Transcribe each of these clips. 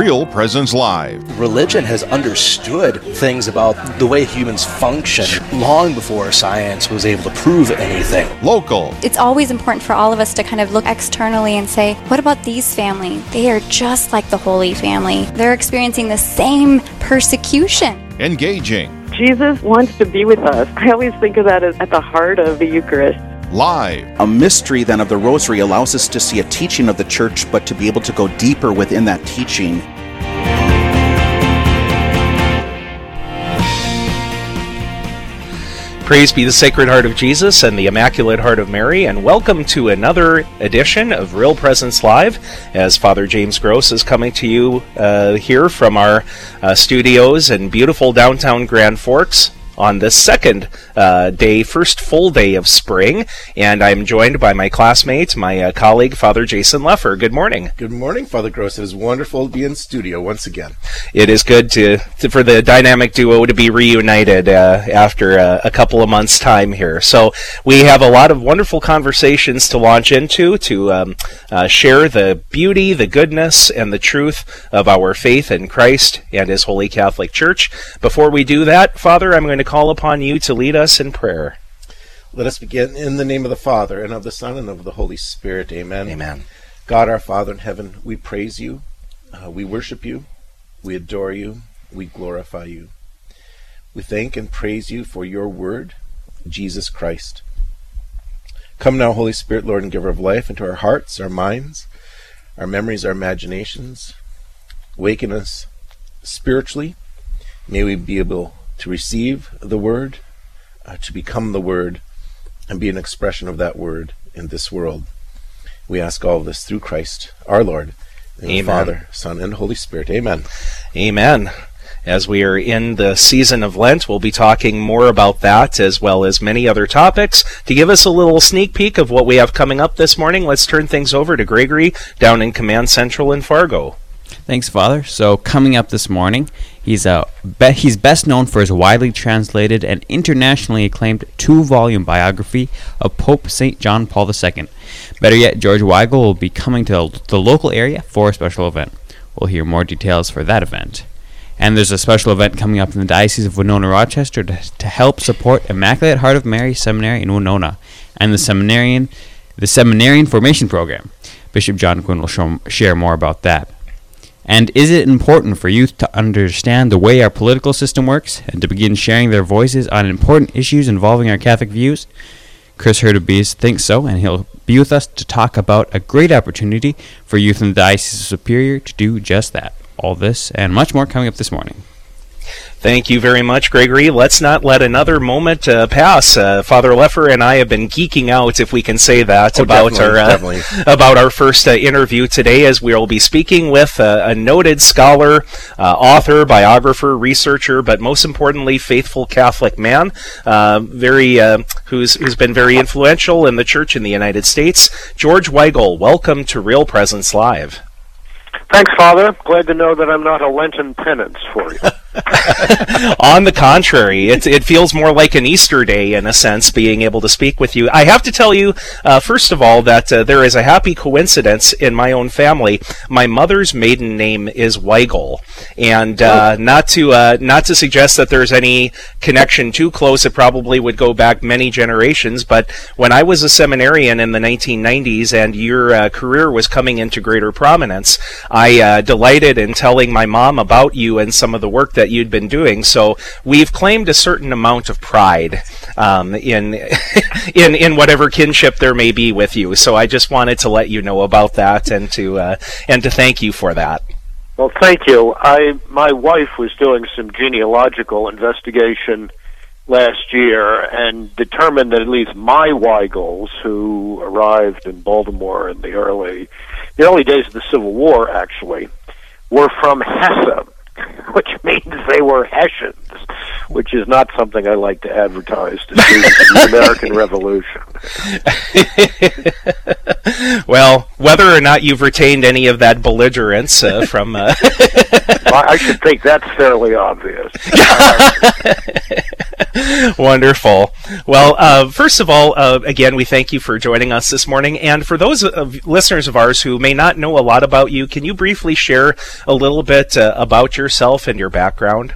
Real Presence Live. Religion has understood things about the way humans function long before science was able to prove anything. Local. It's always important for all of us to kind of look externally and say, what about these family? They are just like the Holy Family. They're experiencing the same persecution. Engaging. Jesus wants to be with us. I always think of that as at the heart of the Eucharist. Live. A mystery then of the Rosary allows us to see a teaching of the Church, but to be able to go deeper within that teaching. Praise be the Sacred Heart of Jesus and the Immaculate Heart of Mary, and welcome to another edition of Real Presence Live. As Father James Gross is coming to you uh, here from our uh, studios in beautiful downtown Grand Forks on the second uh, day, first full day of spring. And I'm joined by my classmate, my uh, colleague, Father Jason Lefor. Good morning. Good morning, Father Gross. It is wonderful to be in studio once again. It is good to, to for the dynamic duo to be reunited uh, after uh, a couple of months' time here. So we have a lot of wonderful conversations to launch into to um, uh, share the beauty, the goodness, and the truth of our faith in Christ and His Holy Catholic Church. Before we do that, Father, I'm going to call upon you to lead us in prayer. Let us begin in the name of the Father, and of the Son, and of the Holy Spirit. Amen. Amen. God, our Father in heaven, we praise you, uh, we worship you, we adore you, we glorify you. We thank and praise you for your word, Jesus Christ. Come now, Holy Spirit, Lord and giver of life, into our hearts, our minds, our memories, our imaginations. Waken us spiritually. May we be able to receive the word, uh, to become the word, and be an expression of that word in this world. We ask all this through Christ our Lord. The Amen. Father, Son, and Holy Spirit. Amen. Amen. As we are in the season of Lent, we'll be talking more about that as well as many other topics. To give us a little sneak peek of what we have coming up this morning, let's turn things over to Gregory down in Command Central in Fargo. Thanks, Father. So, coming up this morning, he's a be- he's best known for his widely translated and internationally acclaimed two-volume biography of Pope Saint John Paul II. Better yet, George Weigel will be coming to the local area for a special event. We'll hear more details for that event. And there's a special event coming up in the Diocese of Winona Rochester to, to help support Immaculate Heart of Mary Seminary in Winona and the seminarian the seminarian formation program. Bishop John Quinn will show, share more about that. And is it important for youth to understand the way our political system works and to begin sharing their voices on important issues involving our Catholic views? Chris Hurtubise thinks so, and he'll be with us to talk about a great opportunity for youth in the Diocese of Superior to do just that. All this and much more coming up this morning. Thank you very much, Gregory. Let's not let another moment uh, pass. Uh, Father Lefor and I have been geeking out, if we can say that, Oh, about definitely, our uh, about our first uh, interview today, as we will be speaking with uh, a noted scholar, uh, author, biographer, researcher, but most importantly, faithful Catholic man, uh, very uh, who's who's been very influential in the Church in the United States. George Weigel, welcome to Real Presence Live. Thanks, Father. Glad to know that I'm not a Lenten penance for you. On the contrary, it, it feels more like an Easter day in a sense, being able to speak with you. I have to tell you, uh, first of all, that uh, there is a happy coincidence in my own family. My mother's maiden name is Weigel, and uh, not to uh, not to suggest that there's any connection too close. It probably would go back many generations. But when I was a seminarian in the 1990s, and your uh, career was coming into greater prominence, I uh, delighted in telling my mom about you and some of the work that you'd been doing. So we've claimed a certain amount of pride um, in in in whatever kinship there may be with you. So I just wanted to let you know about that and to uh, and to thank you for that. well, thank you. I my wife was doing some genealogical investigation last year and determined that at least my Weigels, who arrived in Baltimore in the early the early days of the Civil War, actually, were from Hesse, which means they were Hessians, which is not something I like to advertise to students the American Revolution. well, whether or not you've retained any of that belligerence uh, from. Uh... I should think that's fairly obvious. Wonderful. Well, uh, first of all, uh, again, we thank you for joining us this morning. And for those of listeners of ours who may not know a lot about you, can you briefly share a little bit uh, about yourself and your background?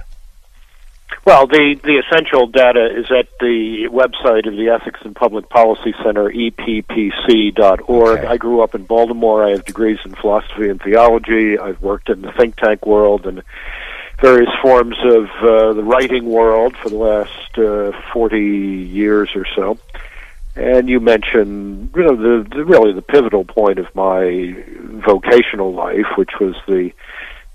Well, the, the essential data is at the website of the Ethics and Public Policy Center, eppc.org. Okay. I grew up in Baltimore. I have degrees in philosophy and theology. I've worked in the think tank world and various forms of uh, the writing world for the last uh, 40 years or so. And you mentioned, you know, the, the really the pivotal point of my vocational life, which was the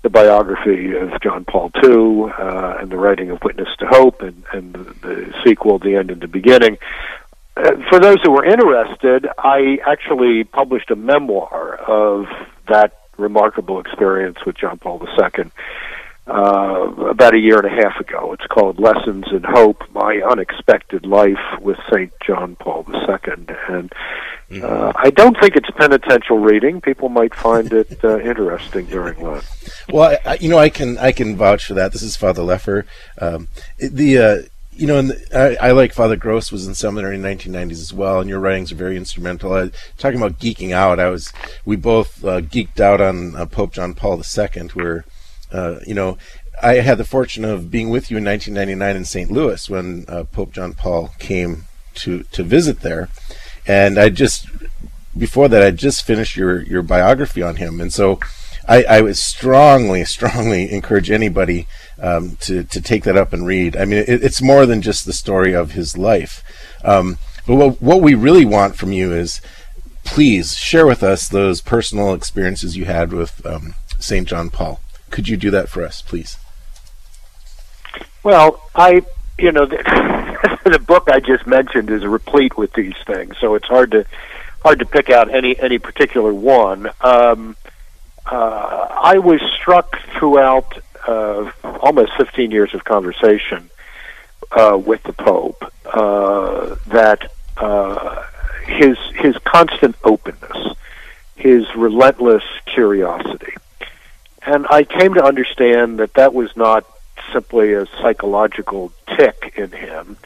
the biography of John Paul II uh, and the writing of Witness to Hope and, and the, the sequel, The End and the Beginning. Uh, for those who were interested, I actually published a memoir of that remarkable experience with John Paul II uh, about a year and a half ago. It's called Lessons in Hope My Unexpected Life with St. John Paul II. And mm-hmm. uh, I don't think it's penitential reading. People might find it uh, interesting during Lent. Well, I, you know, I can I can vouch for that. This is Father Lefor. Um, the uh, you know, and I, I, like Father Gross was in seminary in the 1990s as well, and your writings are very instrumental. I, talking about geeking out, I was we both uh, geeked out on uh, Pope John Paul II, where uh, you know, I had the fortune of being with you in 1999 in St. Louis when uh, Pope John Paul came to to visit there, and I just before that I just finished your your biography on him, and so I, I would strongly strongly encourage anybody um, to to take that up and read. I mean, it, it's more than just the story of his life, um, but what what we really want from you is please share with us those personal experiences you had with um, St. John Paul. Could you do that for us, please? Well, I, you know, the, the book I just mentioned is replete with these things, so it's hard to hard to pick out any any particular one. Um, uh, I was struck throughout uh, almost 15 years of conversation uh, with the Pope uh, that uh, his his constant openness, his relentless curiosity, and I came to understand that that was not simply a psychological tic in him.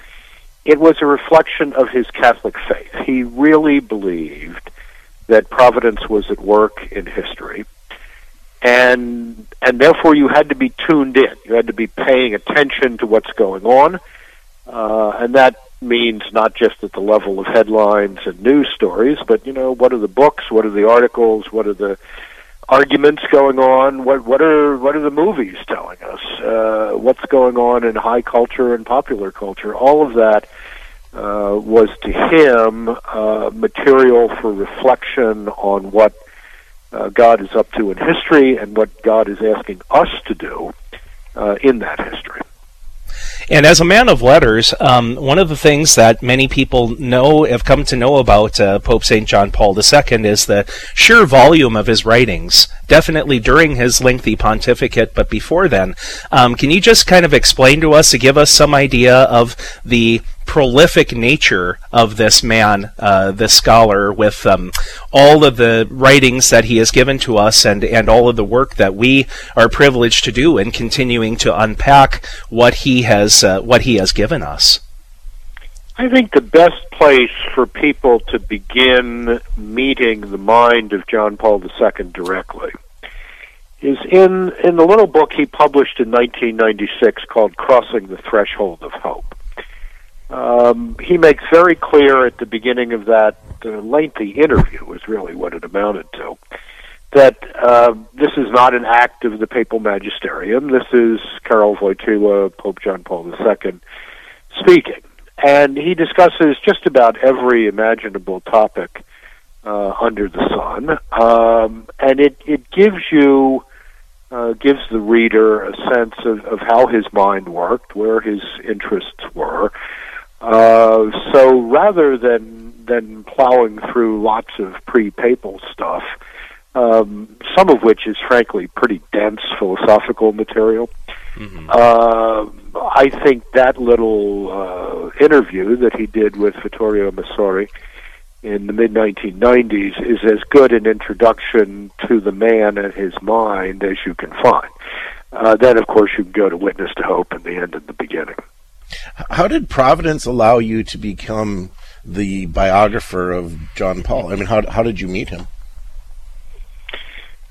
It was a reflection of his Catholic faith. He really believed that providence was at work in history. And and therefore you had to be tuned in. You had to be paying attention to what's going on. Uh, and that means not just at the level of headlines and news stories, but you know, what are the books, what are the articles, what are the arguments going on. What what are what are the movies telling us? Uh, what's going on in high culture and popular culture? All of that uh, was to him uh, material for reflection on what uh, God is up to in history and what God is asking us to do uh, in that history. And as a man of letters, um, one of the things that many people know, have come to know about uh, Pope St. John Paul II is the sheer volume of his writings, definitely during his lengthy pontificate, but before then. Um, can you just kind of explain to us, to give us some idea of the prolific nature of this man, uh, this scholar, with um, all of the writings that he has given to us and, and all of the work that we are privileged to do in continuing to unpack what he has uh, what he has given us. I think the best place for people to begin meeting the mind of John Paul II directly is in in the little book he published in 1996 called Crossing the Threshold of Hope. Um, he makes very clear at the beginning of that uh, lengthy interview, is really what it amounted to, that uh, this is not an act of the papal magisterium. This is Karol Wojtyla, Pope John Paul II, speaking. And he discusses just about every imaginable topic uh, under the sun. Um, and it, it gives you, uh, gives the reader a sense of, of how his mind worked, where his interests were, uh, so rather than than plowing through lots of pre-papal stuff, um, some of which is frankly pretty dense philosophical material, mm-hmm. uh, I think that little uh, interview that he did with Vittorio Messori in the mid 1990s is as good an introduction to the man and his mind as you can find. Uh, then, of course, you can go to Witness to Hope and the end and the beginning. How did Providence allow you to become the biographer of John Paul? I mean, how how did you meet him?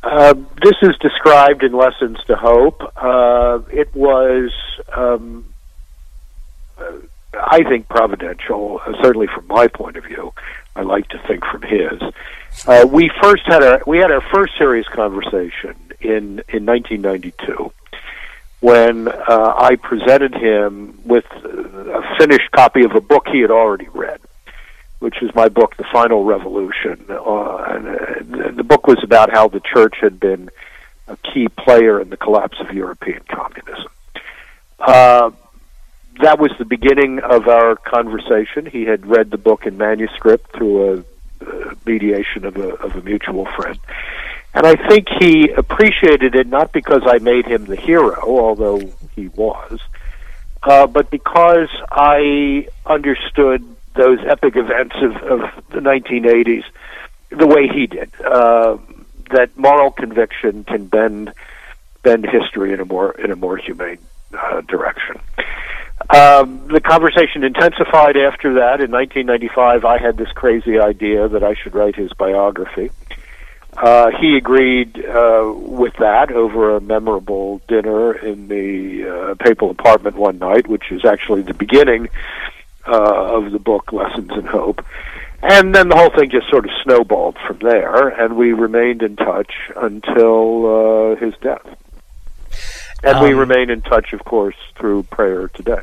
Uh, this is described in Lessons to Hope. Uh, it was, um, uh, I think, providential, uh, certainly from my point of view. I like to think from his. Uh, we first had our we had our first serious conversation in in 1992 when uh, I presented him with a finished copy of a book he had already read which is my book, The Final Revolution. Uh, and, uh, the book was about how the church had been a key player in the collapse of European communism. Uh, that was the beginning of our conversation. He had read the book in manuscript through a, a mediation of a, of a mutual friend. And I think he appreciated it not because I made him the hero, although he was, uh, but because I understood those epic events of, of the 1980s the way he did. Uh, that moral conviction can bend bend history in a more in a more humane uh, direction. Um, the conversation intensified after that. In 1995, I had this crazy idea that I should write his biography. Uh, he agreed uh, with that over a memorable dinner in the uh, papal apartment one night, which is actually the beginning uh, of the book Lessons in Hope. And then the whole thing just sort of snowballed from there, and we remained in touch until uh, his death. And um, we remain in touch, of course, through prayer today.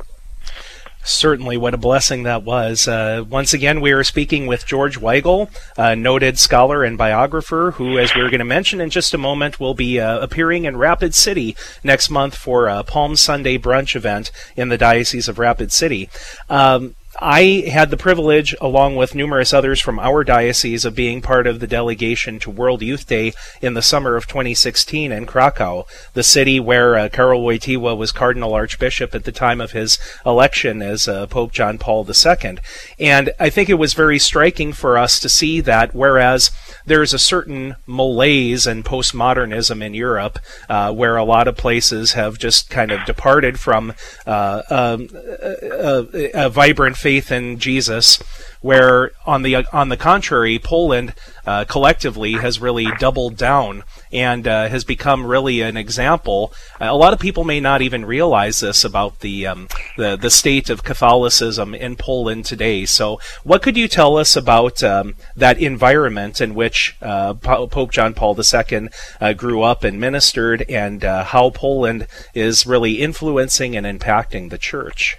Certainly, what a blessing that was. Uh, once again, we are speaking with George Weigel, a noted scholar and biographer, who, as we are going to mention in just a moment, will be uh, appearing in Rapid City next month for a Palm Sunday brunch event in the Diocese of Rapid City. Um, I had the privilege, along with numerous others from our diocese, of being part of the delegation to World Youth Day in the summer of 2016 in Krakow, the city where uh, Karol Wojtyła was Cardinal Archbishop at the time of his election as uh, Pope John Paul II. And I think it was very striking for us to see that whereas there's a certain malaise and postmodernism in Europe, uh, where a lot of places have just kind of departed from uh, um, a, a, a vibrant faith in Jesus, where on the on the contrary, Poland uh, collectively has really doubled down and uh, has become really an example. a lot of people may not even realize this about the um, the the state of Catholicism in Poland today. So, what could you tell us about um, that environment in which uh, Pope John Paul II uh, grew up and ministered, and uh, how Poland is really influencing and impacting the church?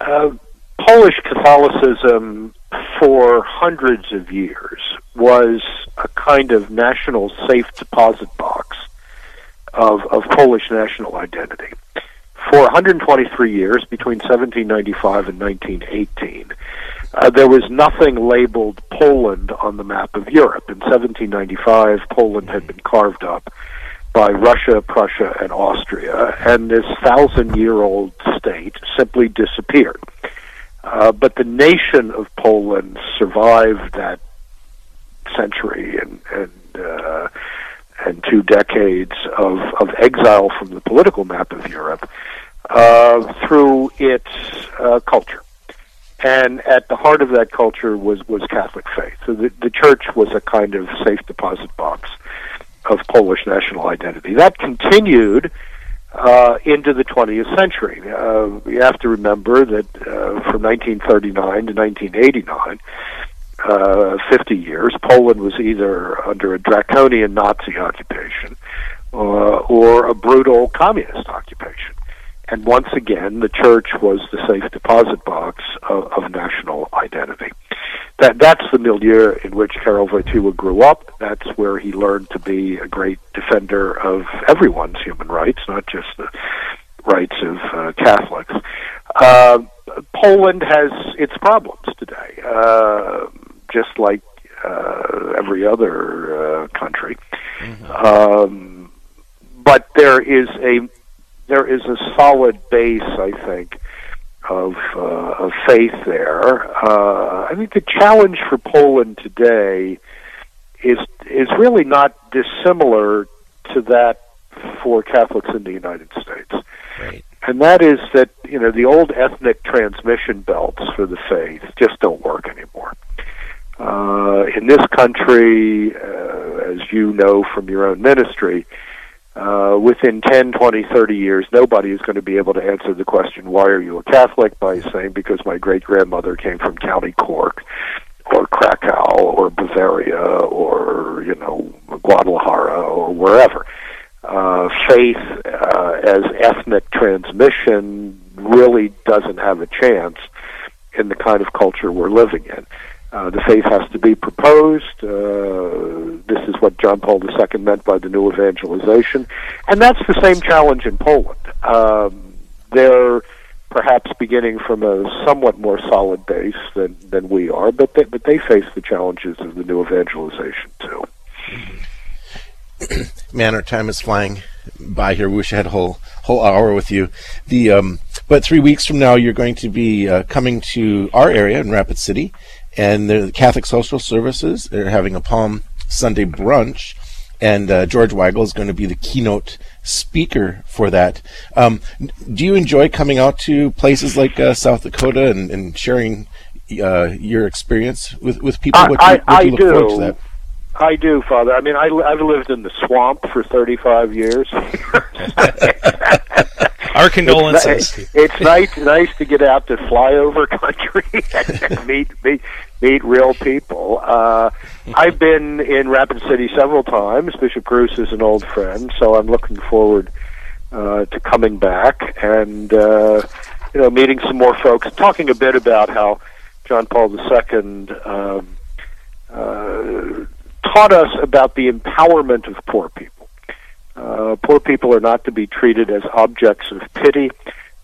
Uh, Polish Catholicism for hundreds of years was a kind of national safe deposit box of, of Polish national identity. For 123 years, between 1795 and 1918, uh, there was nothing labeled Poland on the map of Europe. In 1795, Poland had been carved up by Russia, Prussia, and Austria, and this thousand year old state simply disappeared. Uh, but the nation of Poland survived that century and, and, uh, and two decades of, of exile from the political map of Europe uh, through its uh, culture. And at the heart of that culture was, was Catholic faith. So the, the church was a kind of safe deposit box of Polish national identity. That continued uh, into the 20th century. Uh, you have to remember that uh, from 1939 to 1989, uh, 50 years, Poland was either under a draconian Nazi occupation uh, or a brutal communist occupation. And once again, the church was the safe deposit box of, of national identity that that's the milieu in which Karol Wojtyła grew up. That's where he learned to be a great defender of everyone's human rights, not just the rights of uh, Catholics. Uh, Poland has its problems today, uh, just like uh, every other uh, country. Mm-hmm. Um, but there is a there is a solid base, I think, of, uh, of faith there. Uh, I think the challenge for Poland today is is really not dissimilar to that for Catholics in the United States. Right. And that is that, you know, the old ethnic transmission belts for the faith just don't work anymore. Uh, in this country, uh, as you know from your own ministry, uh, within 10, 20, 30 years, nobody is going to be able to answer the question, why are you a Catholic? by saying, because my great grandmother came from County Cork or Krakow or Bavaria or, you know, Guadalajara or wherever. Uh, faith uh, as ethnic transmission really doesn't have a chance in the kind of culture we're living in. Uh, the faith has to be proposed. Uh, this is what John Paul II meant by the new evangelization. And that's the same challenge in Poland. Um, they're perhaps beginning from a somewhat more solid base than, than we are, but they, but they face the challenges of the new evangelization too. Man, our time is flying by here. We wish I had a whole whole hour with you. The um, but three weeks from now, you're going to be uh, coming to our area in Rapid City, and the Catholic Social Services they're having a Palm Sunday brunch, and uh, George Weigel is going to be the keynote speaker for that. Um, do you enjoy coming out to places like uh, South Dakota and, and sharing uh, your experience with with people? I, What do you, I, what do you I look forward to do. that? I do, Father. I mean, I, I've lived in the swamp for 35 years. Our condolences. It's, it's nice, nice to get out to flyover country and meet meet meet real people. Uh, I've been in Rapid City several times. Bishop Bruce is an old friend, so I'm looking forward uh, to coming back and uh, you know meeting some more folks, talking a bit about how John Paul II. Um, uh, taught us about the empowerment of poor people. Uh, poor people are not to be treated as objects of pity.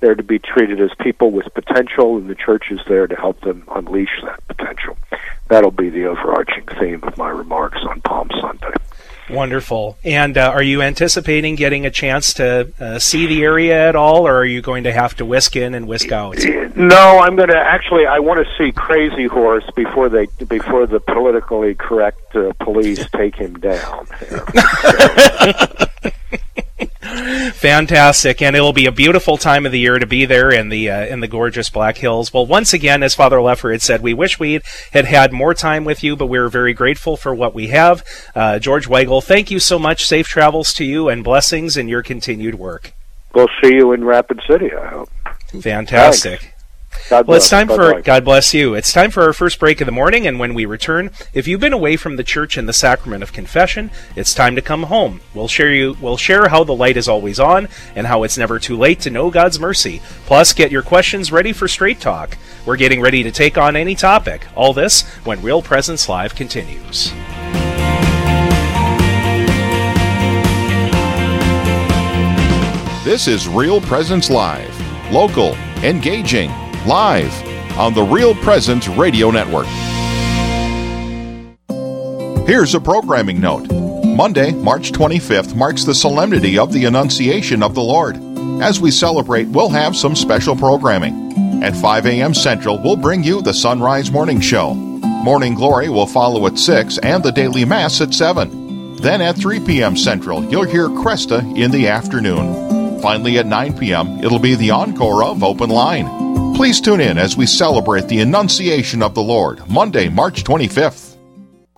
They're to be treated as people with potential, and the church is there to help them unleash that potential. That'll be the overarching theme of my remarks on Palm Sunday. Wonderful. And uh, are you anticipating getting a chance to uh, see the area at all, or are you going to have to whisk in and whisk out? No, I'm going to actually. I want to see Crazy Horse before they before the politically correct uh, police take him down. Fantastic, and it will be a beautiful time of the year to be there in the uh, in the gorgeous Black Hills. Well, once again, as Father Lefor had said, we wish we had had more time with you, but we're very grateful for what we have. Uh, George Weigel, thank you so much. Safe travels to you and blessings in your continued work. We'll see you in Rapid City. I hope. Fantastic. God Well, it's time Bye-bye. for God bless you. It's time for our first break of the morning, and when we return, if you've been away from the church and the sacrament of confession, it's time to come home. We'll share you. We'll share how the light is always on and how it's never too late to know God's mercy. Plus, get your questions ready for straight talk. We're getting ready to take on any topic. All this when Real Presence Live continues. This is Real Presence Live. Local, engaging, live on the Real Presence Radio Network. Here's a programming note. Monday, March 25th marks the solemnity of the Annunciation of the Lord. As we celebrate, we'll have some special programming. At 5 a.m. Central, we'll bring you the Sunrise Morning Show. Morning Glory will follow at 6 and the Daily Mass at 7. Then at 3 p.m. Central, you'll hear Kresta in the afternoon. Finally, at 9 p.m., it'll be the encore of Open Line. Please tune in as we celebrate the Annunciation of the Lord, Monday, March 25th.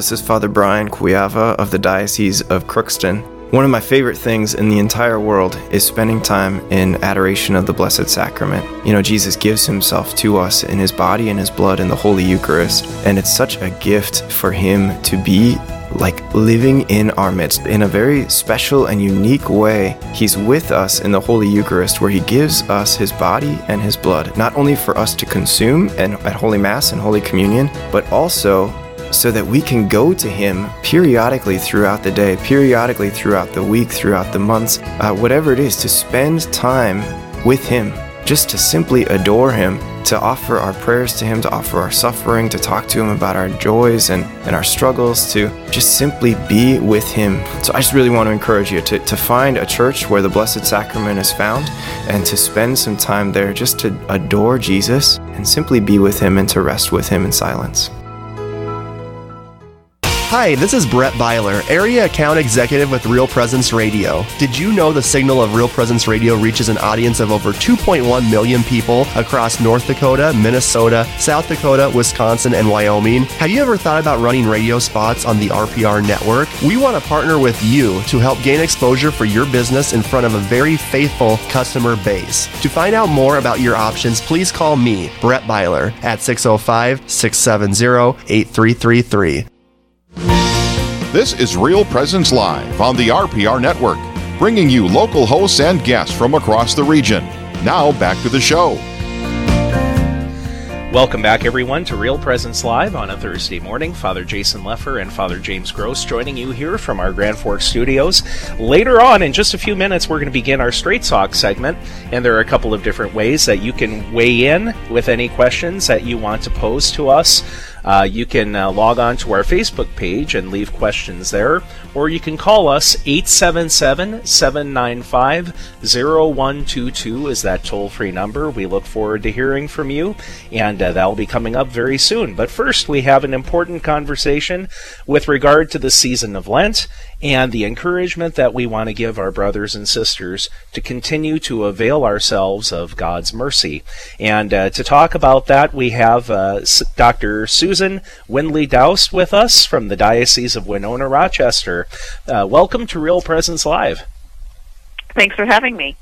This is Father Brian Cuiava of the Diocese of Crookston. One of my favorite things in the entire world is spending time in adoration of the Blessed Sacrament. You know, Jesus gives himself to us in his body and his blood in the Holy Eucharist, and it's such a gift for him to be like living in our midst in a very special and unique way. He's with us in the Holy Eucharist, where He gives us His body and His blood, not only for us to consume and at Holy Mass and Holy Communion, but also so that we can go to Him periodically throughout the day, periodically throughout the week, throughout the months, uh, whatever it is, to spend time with Him, just to simply adore Him, to offer our prayers to Him, to offer our suffering, to talk to Him about our joys and, and our struggles, to just simply be with Him. So I just really want to encourage you to, to find a church where the Blessed Sacrament is found and to spend some time there just to adore Jesus and simply be with Him and to rest with Him in silence. Hi, this is Brett Byler, Area Account Executive with Real Presence Radio. Did you know the signal of Real Presence Radio reaches an audience of over 2.1 million people across North Dakota, Minnesota, South Dakota, Wisconsin, and Wyoming? Have you ever thought about running radio spots on the RPR network? We want to partner with you to help gain exposure for your business in front of a very faithful customer base. To find out more about your options, please call me, Brett Byler, at 605 670 8333. This is Real Presence Live on the RPR Network, bringing you local hosts and guests from across the region. Now, back to the show. Welcome back, everyone, to Real Presence Live on a Thursday morning. Father Jason Lefor and Father James Gross joining you here from our Grand Forks studios. Later on, in just a few minutes, we're going to begin our Straight Talk segment, and there are a couple of different ways that you can weigh in with any questions that you want to pose to us. Uh, you can uh, log on to our Facebook page and leave questions there, or you can call us 877 795 0122 is that toll free number. We look forward to hearing from you, and uh, that'll be coming up very soon. But first, we have an important conversation with regard to the season of Lent and the encouragement that we want to give our brothers and sisters to continue to avail ourselves of God's mercy. And uh, to talk about that, we have uh, Dr. Susan Windley Daoust with us from the Diocese of Winona Rochester. Uh, welcome to Real Presence Live. Thanks for having me.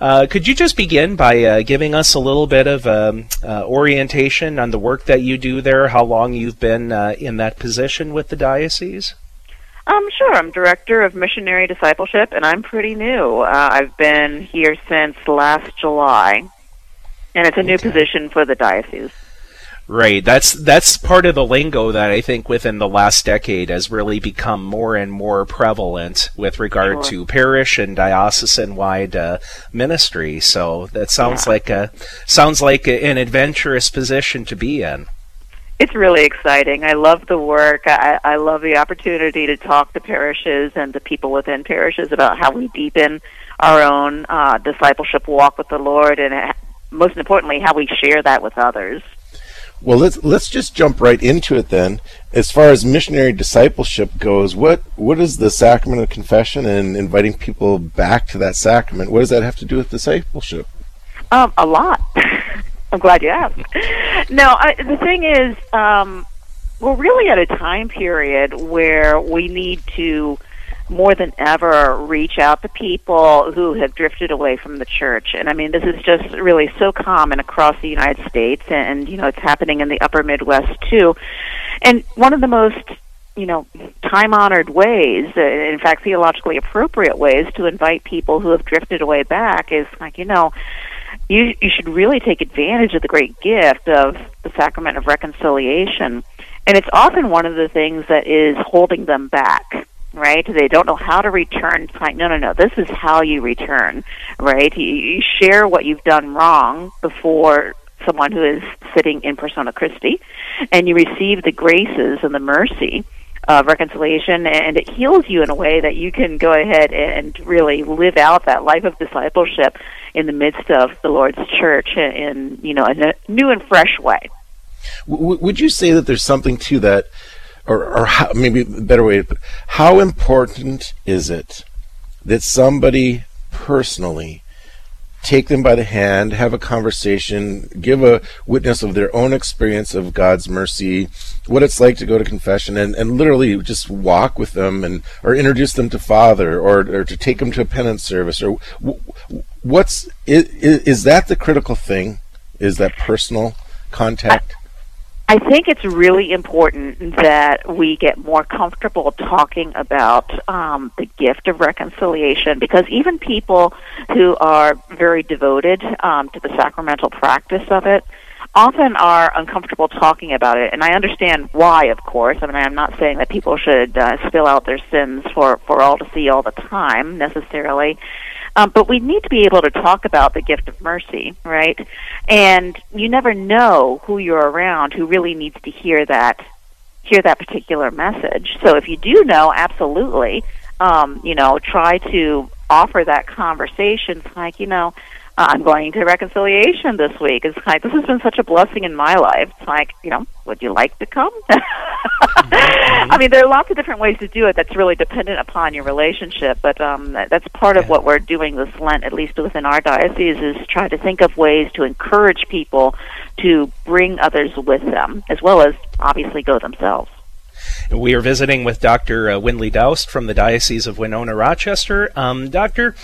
Uh, could you just begin by uh, giving us a little bit of um, uh, orientation on the work that you do there, how long you've been uh, in that position with the diocese? Um, sure. I'm director of missionary discipleship, and I'm pretty new. Uh, I've been here since last July, and it's a new position for the diocese. Right. That's that's part of the lingo that I think within the last decade has really become more and more prevalent with regard Sure. to parish and diocesan wide uh, ministry. So that sounds like a sounds like a, an adventurous position to be in. It's really exciting. I love the work. I, I love the opportunity to talk to parishes and the people within parishes about how we deepen our own uh, discipleship walk with the Lord, and uh, most importantly, how we share that with others. Well, let's let's just jump right into it then. As far as missionary discipleship goes, what what is the sacrament of confession and inviting people back to that sacrament? What does that have to do with discipleship? Um, a lot. I'm glad you asked. No, I, the thing is, um, we're really at a time period where we need to more than ever reach out to people who have drifted away from the church. And I mean, this is just really so common across the United States, and you know, it's happening in the Upper Midwest too. And one of the most you know, time honored ways, in fact, theologically appropriate ways to invite people who have drifted away back is like, you know, you you should really take advantage of the great gift of the sacrament of reconciliation. And it's often one of the things that is holding them back, right? They don't know how to return. It's like, no, no, no, this is how you return, right? You, you share what you've done wrong before someone who is sitting in persona Christi, and you receive the graces and the mercy of reconciliation, and it heals you in a way that you can go ahead and really live out that life of discipleship in the midst of the Lord's church in, you know, a new and fresh way. Would you say that there's something to that, or, or how, maybe a better way how important is it that somebody personally take them by the hand, have a conversation, give a witness of their own experience of God's mercy, what it's like to go to confession, and, and literally just walk with them and or introduce them to Father or, or to take them to a penance service or what's is, is that the critical thing? Is that personal contact? I think it's really important that we get more comfortable talking about um, the gift of reconciliation because even people who are very devoted um, to the sacramental practice of it often are uncomfortable talking about it. And I understand why, of course. I mean, I'm not saying that people should uh, spill out their sins for, for all to see all the time necessarily. Um, but we need to be able to talk about the gift of mercy, right? And you never know who you're around who really needs to hear that hear that particular message. So if you do know, absolutely, um, you know, try to offer that conversation. It's like, you know, I'm going to reconciliation this week. It's like this has been such a blessing in my life. It's like, you know, would you like to come? I mean, there are lots of different ways to do it. That's really dependent upon your relationship, but um, that's part of what we're doing this Lent, at least within our diocese, is try to think of ways to encourage people to bring others with them, as well as obviously go themselves. We are visiting with Dr. Uh, Windley Daoust from the Diocese of Winona Rochester. Um, doctor,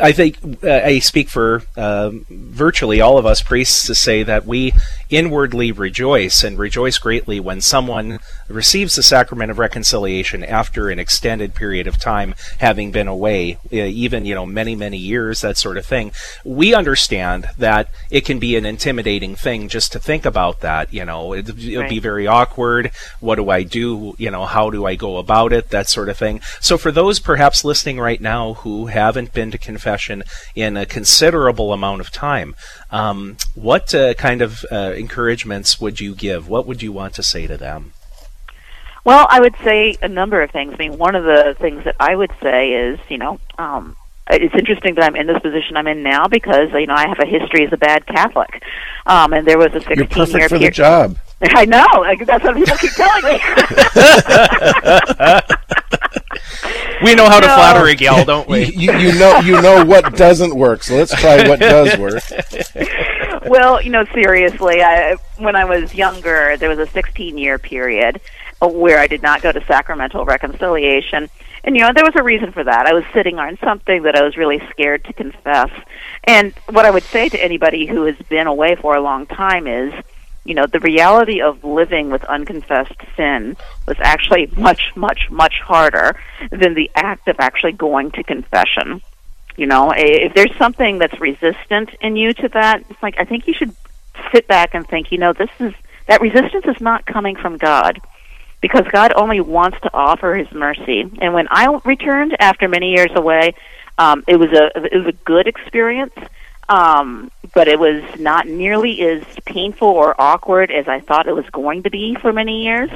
I think uh, I speak for uh, virtually all of us priests to say that we inwardly rejoice and rejoice greatly when someone receives the sacrament of reconciliation after an extended period of time having been away, uh, even you know many many years, that sort of thing. We understand that it can be an intimidating thing just to think about that. You know, it, would right. be very awkward. What do I do? You know, how do I go about it? That sort of thing. So for those perhaps listening right now who haven't been to confession in a considerable amount of time, um, what uh, kind of uh, encouragements would you give? What would you want to say to them? Well, I would say a number of things. I mean, one of the things that I would say is, you know, um, it's interesting that I'm in this position I'm in now because you know I have a history as a bad Catholic, um, and there was a 16 You're perfect year for period. the job. I know. Like, that's what people keep telling me. we know how to flatter a gal, don't we? you, you know you know what doesn't work, so let's try what does work. well, you know, seriously, I, when I was younger, there was a 16 year period uh, where I did not go to sacramental reconciliation. And, you know, there was a reason for that. I was sitting on something that I was really scared to confess. And what I would say to anybody who has been away for a long time is, you know, the reality of living with unconfessed sin was actually much, much, much harder than the act of actually going to confession. You know, if there's something that's resistant in you to that, it's like I think you should sit back and think, you know, this is that resistance is not coming from God because God only wants to offer His mercy. And when I returned after many years away, um, it was a it was a good experience, um, but it was not nearly as painful or awkward as I thought it was going to be for many years.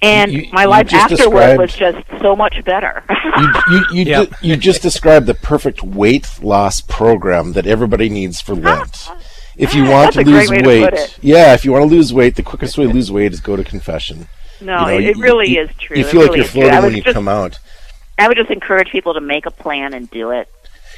And You- my life afterward was just so much better. You you you, ju- you just described the perfect weight loss program that everybody needs for Lent. If you want That's to lose way to weight, yeah, if you want to lose weight, the quickest way to lose weight is go to confession. No, You know, it, it really you- is true. You It feel like really you're is true. I floating when you just- come out. I would just encourage people to make a plan and do it.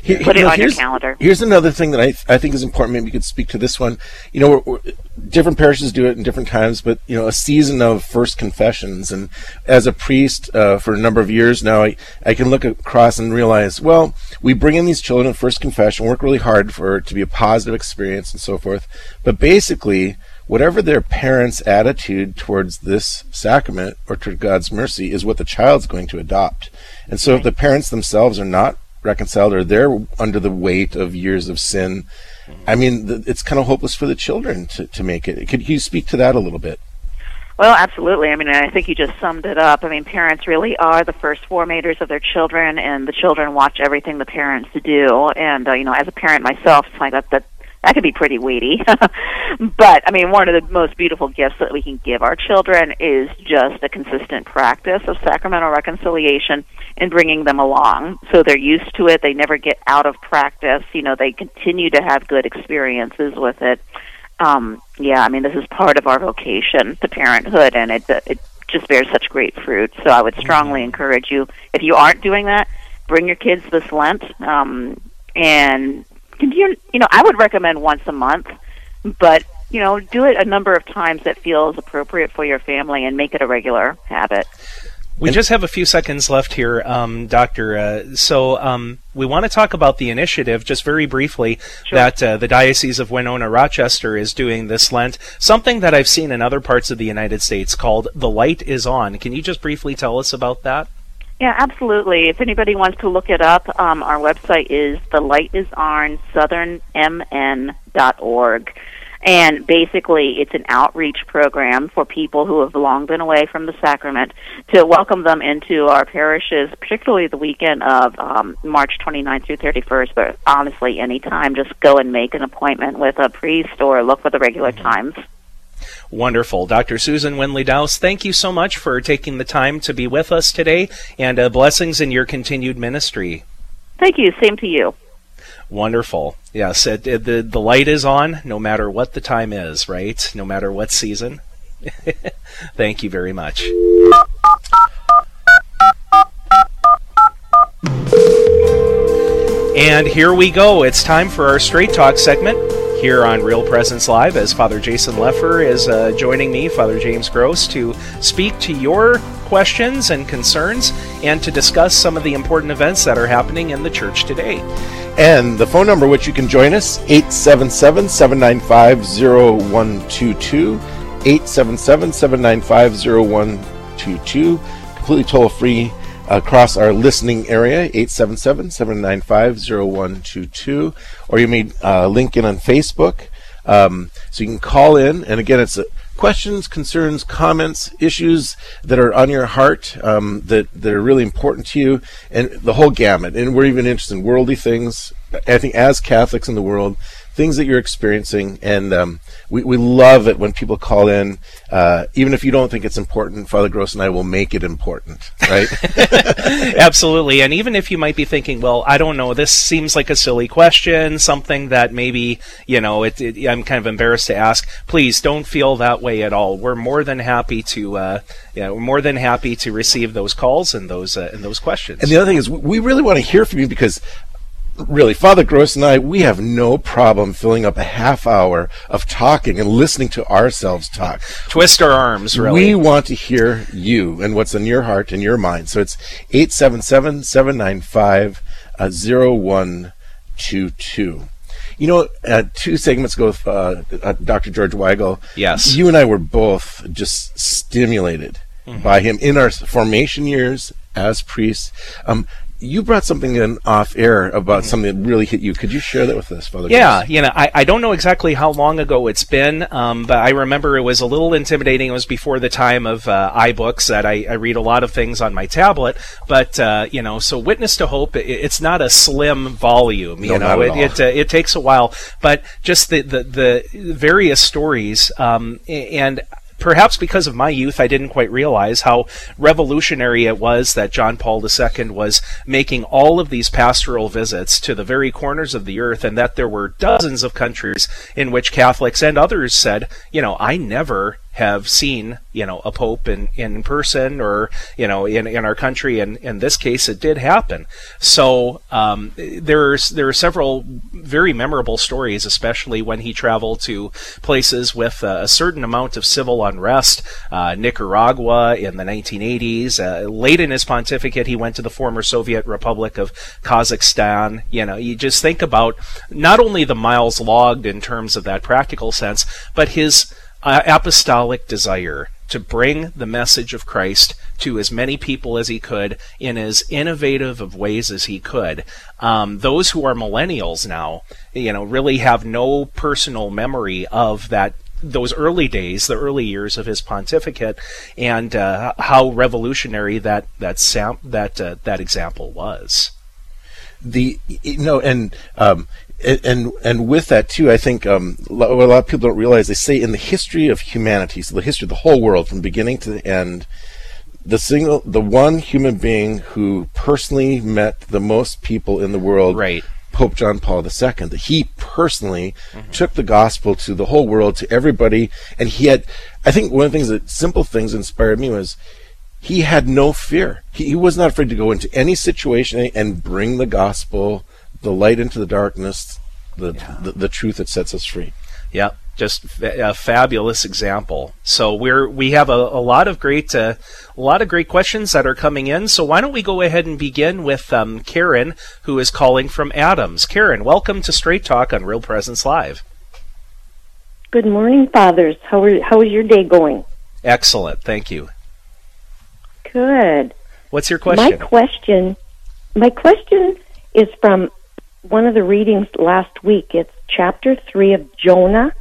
Here- Put it know, on your here's- calendar. Here's another thing that I th- I think is important. Maybe you could speak to this one. You know, we're, we're, different parishes do it in different times, but you know, a season of first confessions. And as a priest uh, for a number of years now, I, I can look across and realize, well, we bring in these children at first confession, work really hard for it to be a positive experience and so forth. But basically, whatever their parents' attitude towards this sacrament or to God's mercy is what the child's going to adopt. And so, if the parents themselves are not reconciled or they're under the weight of years of sin, I mean, th- it's kind of hopeless for the children to, to make it. Could you speak to that a little bit? Well, absolutely. I mean, I think you just summed it up. I mean, parents really are the first formators of their children, and the children watch everything the parents do. And uh, you know, as a parent myself, it's like that that that could be pretty weedy. but I mean, one of the most beautiful gifts that we can give our children is just a consistent practice of sacramental reconciliation and bringing them along, so they're used to it. They never get out of practice. You know, they continue to have good experiences with it um, yeah, I mean, this is part of our vocation to parenthood, and it it just bears such great fruit. So I would strongly encourage you, if you aren't doing that, bring your kids this Lent, um, and continue. You know, I would recommend once a month, but you know, do it a number of times that feels appropriate for your family and make it a regular habit. We just have a few seconds left here, um, Doctor. Uh, so um, we want to talk about the initiative just very briefly Sure. that uh, the Diocese of Winona Rochester is doing this Lent. Something that I've seen in other parts of the United States called "The Light Is On." Can you just briefly tell us about that? Yeah, absolutely. If anybody wants to look it up, um, our website is thelightissouthernmn.org. And basically, it's an outreach program for people who have long been away from the sacrament to welcome them into our parishes, particularly the weekend of um, March 29th through 31st. But honestly, anytime, just go and make an appointment with a priest or look for the regular times. Wonderful. Dr. Susan Windley Daoust, thank you so much for taking the time to be with us today, and uh, blessings in your continued ministry. Thank you. Same to you. Wonderful. Yes, it, it, the the light is on, no matter what the time is, right? No matter what season. Thank you very much. And here we go. It's time for our Straight Talk segment here on Real Presence Live as Father Jason Lefor is uh, joining me, Father James Gross, to speak to your questions and concerns and to discuss some of the important events that are happening in the church today. And the phone number which you can join us, 877-795-0122, 877-795-0122, completely toll-free across our listening area, 877-795-0122, or you may uh, link in on Facebook. Um, so you can call in, and again, it's uh, questions, concerns, comments, issues that are on your heart um, that that are really important to you, and the whole gamut. And we're even interested in worldly things. I think as Catholics in the world, things that you're experiencing, and um, we we love it when people call in, uh, even if you don't think it's important. Father Gross and I will make it important, right? Absolutely. And even if you might be thinking, well, I don't know, this seems like a silly question, something that maybe, you know, it, it, I'm kind of embarrassed to ask, please don't feel that way at all. We're more than happy to, uh, yeah, we're more than happy to receive those calls and those, uh, and those questions. And the other thing is, we really want to hear from you because, really, Father Gross and I, we have no problem filling up a half hour of talking and listening to ourselves talk. Twist our arms, really. We want to hear you and what's in your heart and your mind. So it's 877 795 0122. You know, uh, two segments ago with uh, uh, Dr. George Weigel, Yes. you and I were both just stimulated Mhm. by him in our formation years as priests. Um, you brought something in off air about something that really hit you. Could you share that with us, Father? Mm-hmm. Yeah, you know, I, I don't know exactly how long ago it's been, um, but I remember it was a little intimidating. It was before the time of uh, iBooks that I, I read a lot of things on my tablet. But uh, you know, so Witness to Hope, it, it's not a slim volume. You No, know, it it, uh, it takes a while, but just the the, the various stories um, and. Perhaps because of my youth, I didn't quite realize how revolutionary it was that John Paul II was making all of these pastoral visits to the very corners of the earth, and that there were dozens of countries in which Catholics and others said, you know, I never have seen, you know, a pope in, in person or, you know, in, in our country. And in this case, it did happen. So, um, there's, there are several very memorable stories, especially when he traveled to places with a certain amount of civil unrest, uh, Nicaragua in the 1980s. Uh, late in his pontificate, he went to the former Soviet Republic of Kazakhstan. You know, you just think about not only the miles logged in terms of that practical sense, but his apostolic desire to bring the message of Christ to as many people as he could in as innovative of ways as he could. Um, those who are millennials now, you know, really have no personal memory of that those early days, the early years of his pontificate, and uh, how revolutionary that that sam- that uh, that example was. the you know and um and and, and with that too i think um a lot of people don't realize they say in the history of humanity so the history of the whole world from beginning to the end the single the one human being who personally met the most people in the world right Pope John Paul II, that he personally took the gospel to the whole world, to everybody, and he had, I think one of the things that simple things inspired me was he had no fear. He, he was not afraid to go into any situation and bring the gospel, the light into the darkness, the, the the truth that sets us free. Yeah, just a fabulous example. So we're we have a, a lot of great uh, a lot of great questions that are coming in. So why don't we go ahead and begin with um, Karen, who is calling from Adams. Karen, welcome to Straight Talk on Real Presence Live. Good morning, fathers. How are how is your day going? Excellent, thank you. Good. What's your question? My question, my question is from one of the readings last week. It's chapter three of Jonah,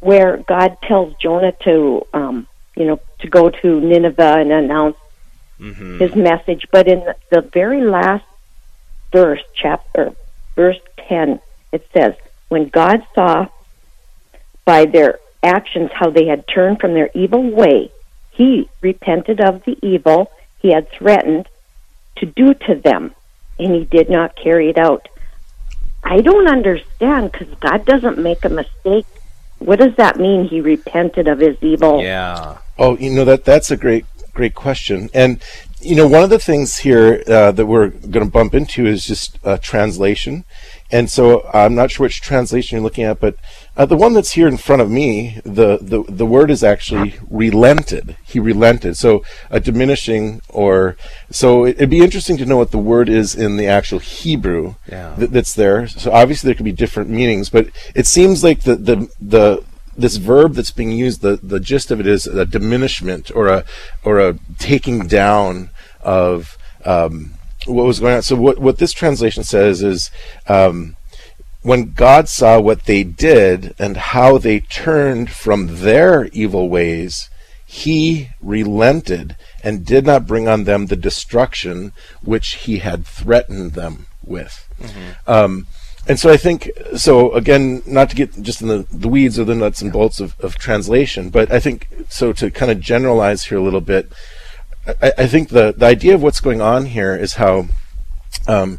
where God tells Jonah to, um, you know, to go to Nineveh and announce Mm-hmm. his message. But in the, the very last verse, chapter verse ten, it says, "When God saw by their actions how they had turned from their evil way, He repented of the evil He had threatened to do to them, and He did not carry it out." I don't understand because God doesn't make a mistake. What does that mean? He repented of his evil. Yeah. Oh, you know that that's a great great question. And you know, one of the things here uh, that we're going to bump into is just uh, translation. And so I'm not sure which translation you're looking at, but uh, the one that's here in front of me, the, the the word is actually relented. He relented. So a diminishing, or so it, would be interesting to know what the word is in the actual Hebrew Yeah. th- that's there. So obviously there could be different meanings, but it seems like the the the this verb that's being used, the, the gist of it is a diminishment or a or a taking down of um, what was going on. So what what this translation says is um, when God saw what they did and how they turned from their evil ways, He relented and did not bring on them the destruction which He had threatened them with. Um, and so I think so again, not to get just in the, the weeds or the nuts and bolts of, of translation, but I think so to kind of generalize here a little bit. I, I think the the idea of what's going on here is how um,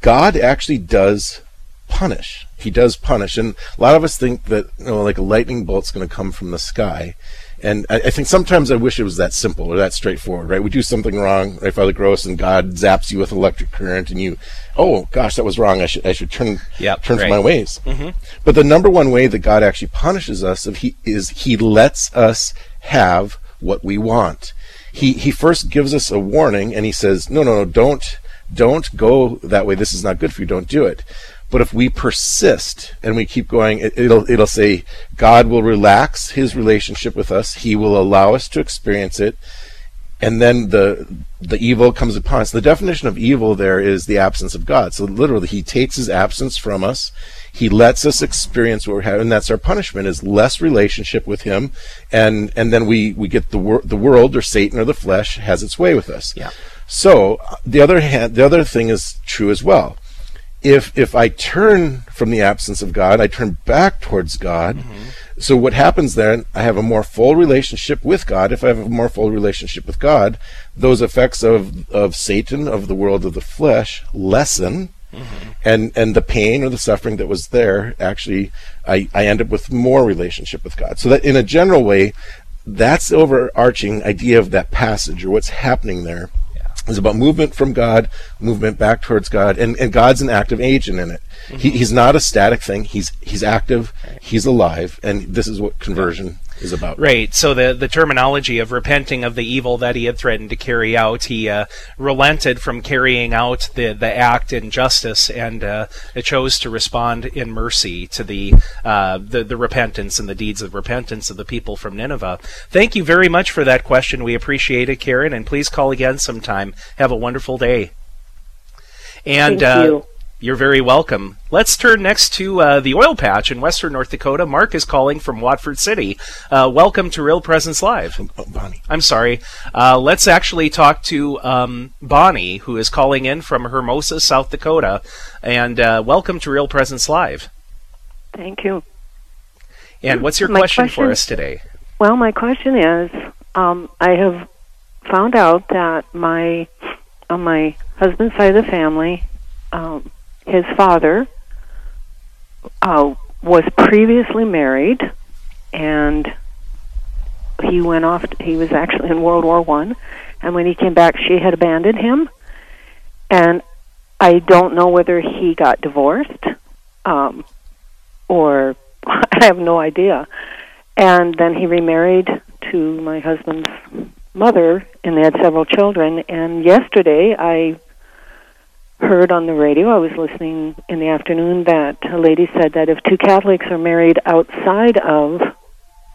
God actually does punish. He does punish, and a lot of us think that you know, like a lightning bolt's going to come from the sky. And I, I think sometimes I wish it was that simple or that straightforward, right? We do something wrong, right, Father Gross, and God zaps you with electric current, and you, oh gosh, that was wrong. I should I should turn Yep, turn from my ways. Mhm. But the number one way that God actually punishes us if he, is He lets us have what we want. He He first gives us a warning, and He says, no, no, no, don't don't go that way. This is not good for you. Don't do it. But if we persist and we keep going, it, it'll it'll say God will relax His relationship with us. He will allow us to experience it, and then the the evil comes upon us. The definition of evil there is the absence of God. So literally, He takes His absence from us. He lets us experience what we're having, and that's our punishment: is less relationship with Him, and and then we we get the wor- the world or Satan or the flesh has its way with us. Yeah. So uh, the other hand, the other thing is true as well. If if I turn from the absence of God, I turn back towards God. Mm-hmm. So what happens then? I have a more full relationship with God. If I have a more full relationship with God, those effects of of Satan, of the world of the flesh, lessen, mm-hmm. and and the pain or the suffering that was there actually, I I end up with more relationship with God. So that in a general way, that's the overarching idea of that passage or what's happening there is about movement from God, movement back towards God, and, and God's an active agent in it. He, mm-hmm. he's not a static thing. He's he's active. He's alive, and this is what conversion is about. Right. So the the terminology of repenting of the evil that he had threatened to carry out, he uh, relented from carrying out the the act in justice and uh, chose to respond in mercy to the uh, the the repentance and the deeds of repentance of the people from Nineveh. Thank you very much for that question. We appreciate it, Karen, and please call again sometime. Have a wonderful day. And Thank uh, you. You're very welcome. Let's turn next to uh, the oil patch in western North Dakota. Mark is calling from Watford City. Uh, welcome to Real Presence Live. Bonnie. I'm sorry. Uh, let's actually talk to um, Bonnie, who is calling in from Hermosa, South Dakota. And uh, welcome to Real Presence Live. Thank you. And what's your My question, for us today? Well, my question is, um, I have found out that my on my husband's side of the family, um, his father uh, was previously married, and he went off. To, He was actually in World War One, and when he came back, she had abandoned him, and I don't know whether he got divorced um, or I have no idea. And then he remarried to my husband's mother, and they had several children. And yesterday, I heard on the radio, I was listening in the afternoon, that a lady said that if two Catholics are married outside of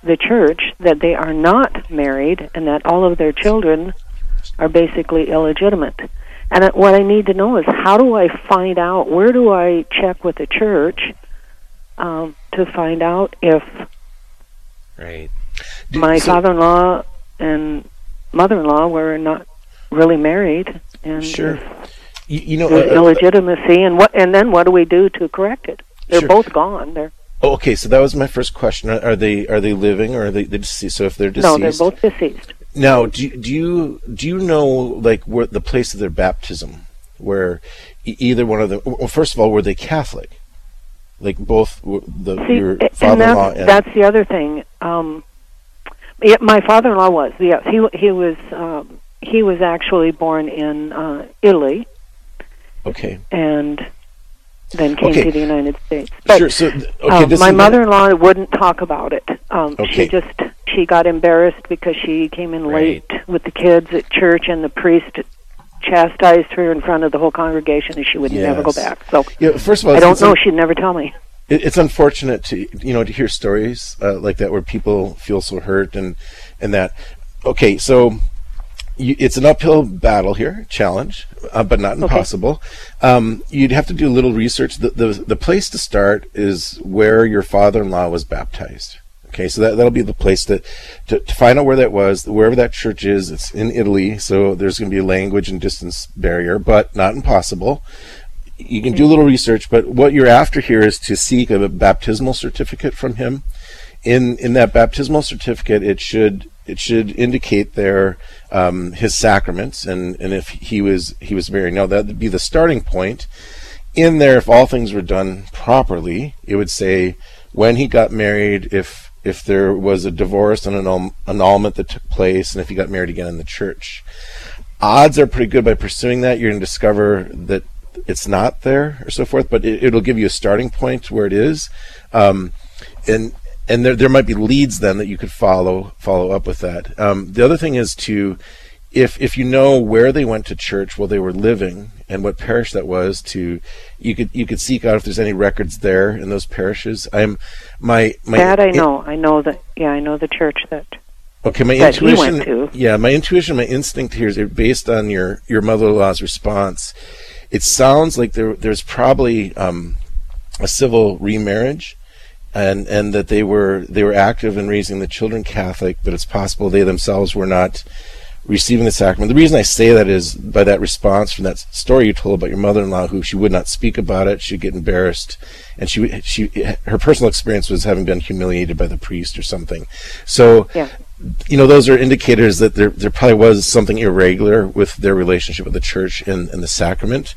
the church, that they are not married, and that all of their children are basically illegitimate. And what I need to know is how do I find out? Where do I check with the church um, to find out if Right. my so- father-in-law and mother-in-law were not really married, and Sure. if You, you know, uh, uh, illegitimacy, and what? And then what do we do to correct it? They're Sure. both gone. They're oh, okay, so that was my first question. Are, are they are they living or are they, they deceased? So if they're deceased, no, they're both deceased. Now, do you- do you do you know like where the place of their baptism, where either one of them? Well, first of all, were they Catholic? Like both the See, your and father-in-law that's and that's the other thing. Um, yeah, my father-in-law was yes. He he was um, he was actually born in uh, Italy okay. and then came Okay. to the United States. But Sure, so, th- okay, um, my mother-in-law wouldn't talk about it. Um, Okay. She just she got embarrassed because she came in late with the kids at church, and the priest chastised her in front of the whole congregation, and she would never go back. So Yeah, first of all, I don't know. un- She'd never tell me. it's unfortunate to you know to hear stories uh, like that where people feel so hurt and and that. Okay, so you, it's an uphill battle here, challenge, uh, but not impossible. Um, you'd have to do a little research. The, the the place to start is where your father-in-law was baptized. Okay, so that that'll be the place that to, to find out where that was, wherever that church is. It's in Italy, so there's going to be a language and distance barrier, but not impossible you can do a little research, but what you're after here is to seek a baptismal certificate from him. In in that baptismal certificate, it should it should indicate there um, his sacraments and, and if he was he was married. Now that would be the starting point. In there, if all things were done properly, it would say when he got married, if if there was a divorce and an annulment that took place, and if he got married again in the church odds are pretty good by pursuing that. You're going to discover that it's not there or so forth, but it, it'll give you a starting point where it is. Um, and and there there might be leads then that you could follow follow up with that. Um, the other thing is to if if you know where they went to church while they were living and what parish that was to you could you could seek out if there's any records there in those parishes. I'm my my that I know. I know that. Yeah, I know the church that. Okay, my that he intuition. went to. Yeah, my intuition, my instinct here is based on your your mother-in-law's response. It sounds like there there's probably um, a civil remarriage, and and that they were they were active in raising the children Catholic, but it's possible they themselves were not receiving the sacrament. The reason I say that is by that response from that story you told about your mother-in-law, who she would not speak about it, she'd get embarrassed, and she she her personal experience was having been humiliated by the priest or something. So Yeah. you know, those are indicators that there there probably was something irregular with their relationship with the church and, and the sacrament.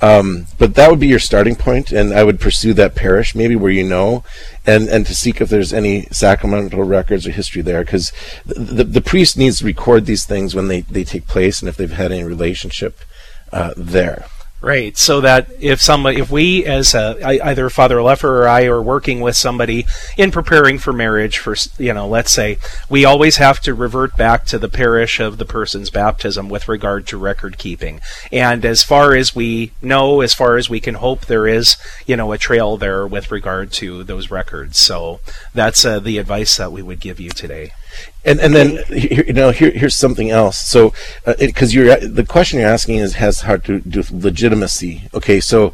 Um, but that would be your starting point, and I would pursue that parish, maybe where you know, and, and to seek if there's any sacramental records or history there, because the, the, the priest needs to record these things when they, they take place and if they've had any relationship uh, there. Right, so that if somebody, if we as a, either Father Lefor or I are working with somebody in preparing for marriage, for you know, let's say, we always have to revert back to the parish of the person's baptism with regard to record keeping. And as far as we know, as far as we can hope, there is, you know, a trail there with regard to those records. So that's uh, the advice that we would give you today. And and then here, you know here here's something else. So because you're the question you're asking is has how to do with legitimacy. Okay, so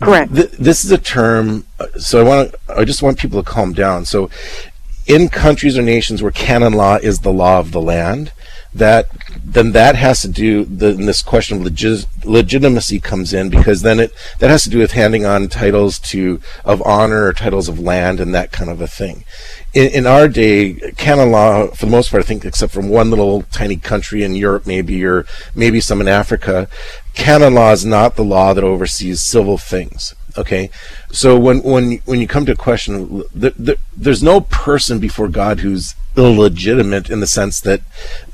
correct. Th- this is a term. uh, So I want I just want people to calm down. So in countries or nations where canon law is the law of the land, that then that has to do the this question of legitimacy comes in because then it that has to do with handing on titles to of honor or titles of land and that kind of a thing. In, in our day, canon law, for the most part, I think, except from one little tiny country in Europe, maybe or maybe some in Africa, canon law is not the law that oversees civil things. Okay, so when when when you come to a question, th- th- there's no person before God who's illegitimate in the sense that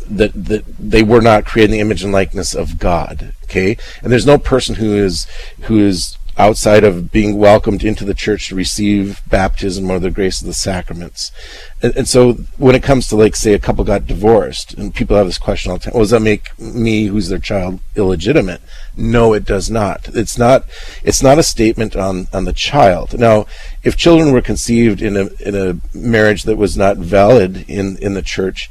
that that they were not created in the image and likeness of God. Okay, and there's no person who is who is outside of being welcomed into the church to receive baptism or the grace of the sacraments. And, and, so when it comes to like say a couple got divorced and people have this question all the time, well, does that make me who's their child illegitimate? No, it does not. It's not it's not a statement on, on the child. Now, if children were conceived in a in a marriage that was not valid in, in the church,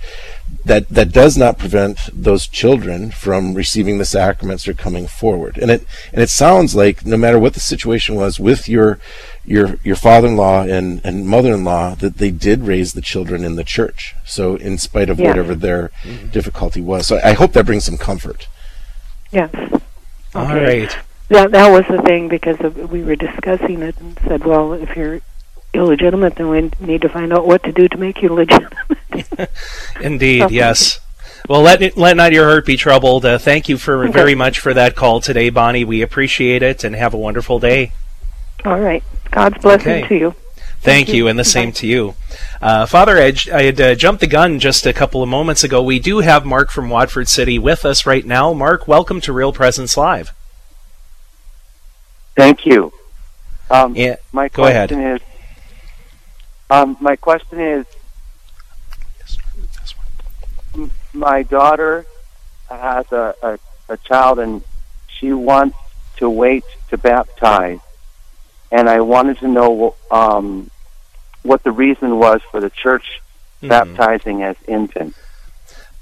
that that does not prevent those children from receiving the sacraments or coming forward. And it and it sounds like no matter what the situation was with your your your father-in-law and and mother-in-law that they did raise the children in the church. So in spite of Yeah. whatever their difficulty was. So I hope that brings some comfort. Yes. All Okay. right. That that was the thing because we were discussing it and said, well, if you're illegitimate, then we need to find out what to do to make you legitimate. Indeed, yes. Well, let it, let not your heart be troubled. Uh, thank you for very much for that call today, Bonnie. We appreciate it, and have a wonderful day. All right. God's blessing Okay. to you. Thank you, and the same to you. Uh, Father Edge, I had uh, jumped the gun just a couple of moments ago. We do have Mark from Watford City with us right now. Mark, welcome to Real Presence Live. Thank you. Um, Yeah, my go ahead. question is, um, my question is, my daughter has a, a, a child and she wants to wait to baptize, and I wanted to know um, what the reason was for the church Mhm. baptizing as infants.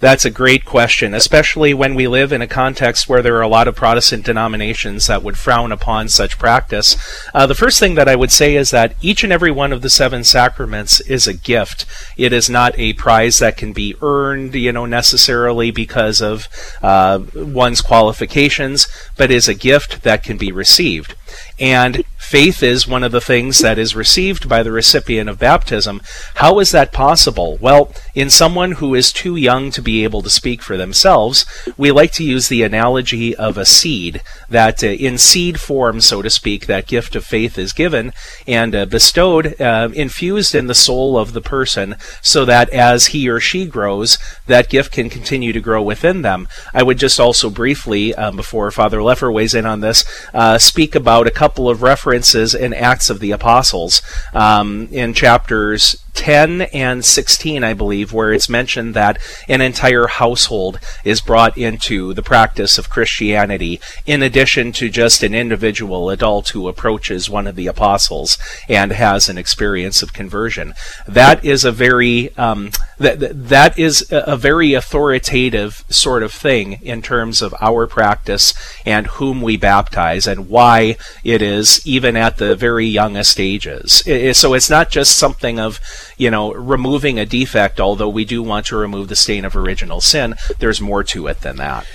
That's a great question, especially when we live in a context where there are a lot of Protestant denominations that would frown upon such practice. Uh, the first thing that I would say is that each and every one of the seven sacraments is a gift. It is not a prize that can be earned, you know, necessarily because of uh, one's qualifications, but is a gift that can be received. And faith is one of the things that is received by the recipient of baptism. How is that possible? Well, in someone who is too young to be able to speak for themselves, we like to use the analogy of a seed, that uh, in seed form, so to speak, that gift of faith is given and uh, bestowed, uh, infused in the soul of the person, so that as he or she grows, that gift can continue to grow within them. I would just also briefly, um, before Father Lefor weighs in on this, uh, speak about a couple of references in Acts of the Apostles um, in chapters 10 and 16, I believe, where it's mentioned that an entire household is brought into the practice of Christianity, in addition to just an individual adult who approaches one of the apostles and has an experience of conversion. That is a very um, that that is a very authoritative sort of thing in terms of our practice and whom we baptize and why it is even at the very youngest ages. So it's not just something of you know removing a defect, although we do want to remove the stain of original sin. There's more to it than that.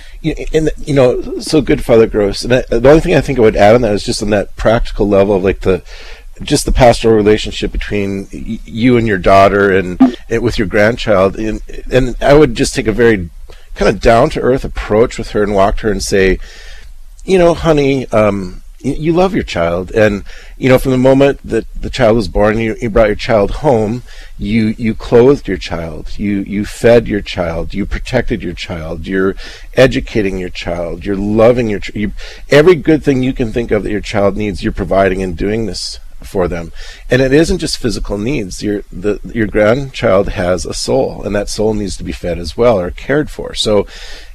And you know, so good, Father Gross. And I, the only thing I think I would add on that is just on that practical level of like the just the pastoral relationship between you and your daughter and, with your grandchild. And and I would just take a very kind of down to earth approach with her and walk to her and say, you know, honey, um, you love your child, and you know, from the moment that the child was born, you, you brought your child home. You you clothed your child. You you fed your child. You protected your child. You're educating your child. You're loving your. You, every good thing you can think of that your child needs, you're providing and doing this for them. And it isn't just physical needs. Your the your grandchild has a soul, and that soul needs to be fed as well or cared for. So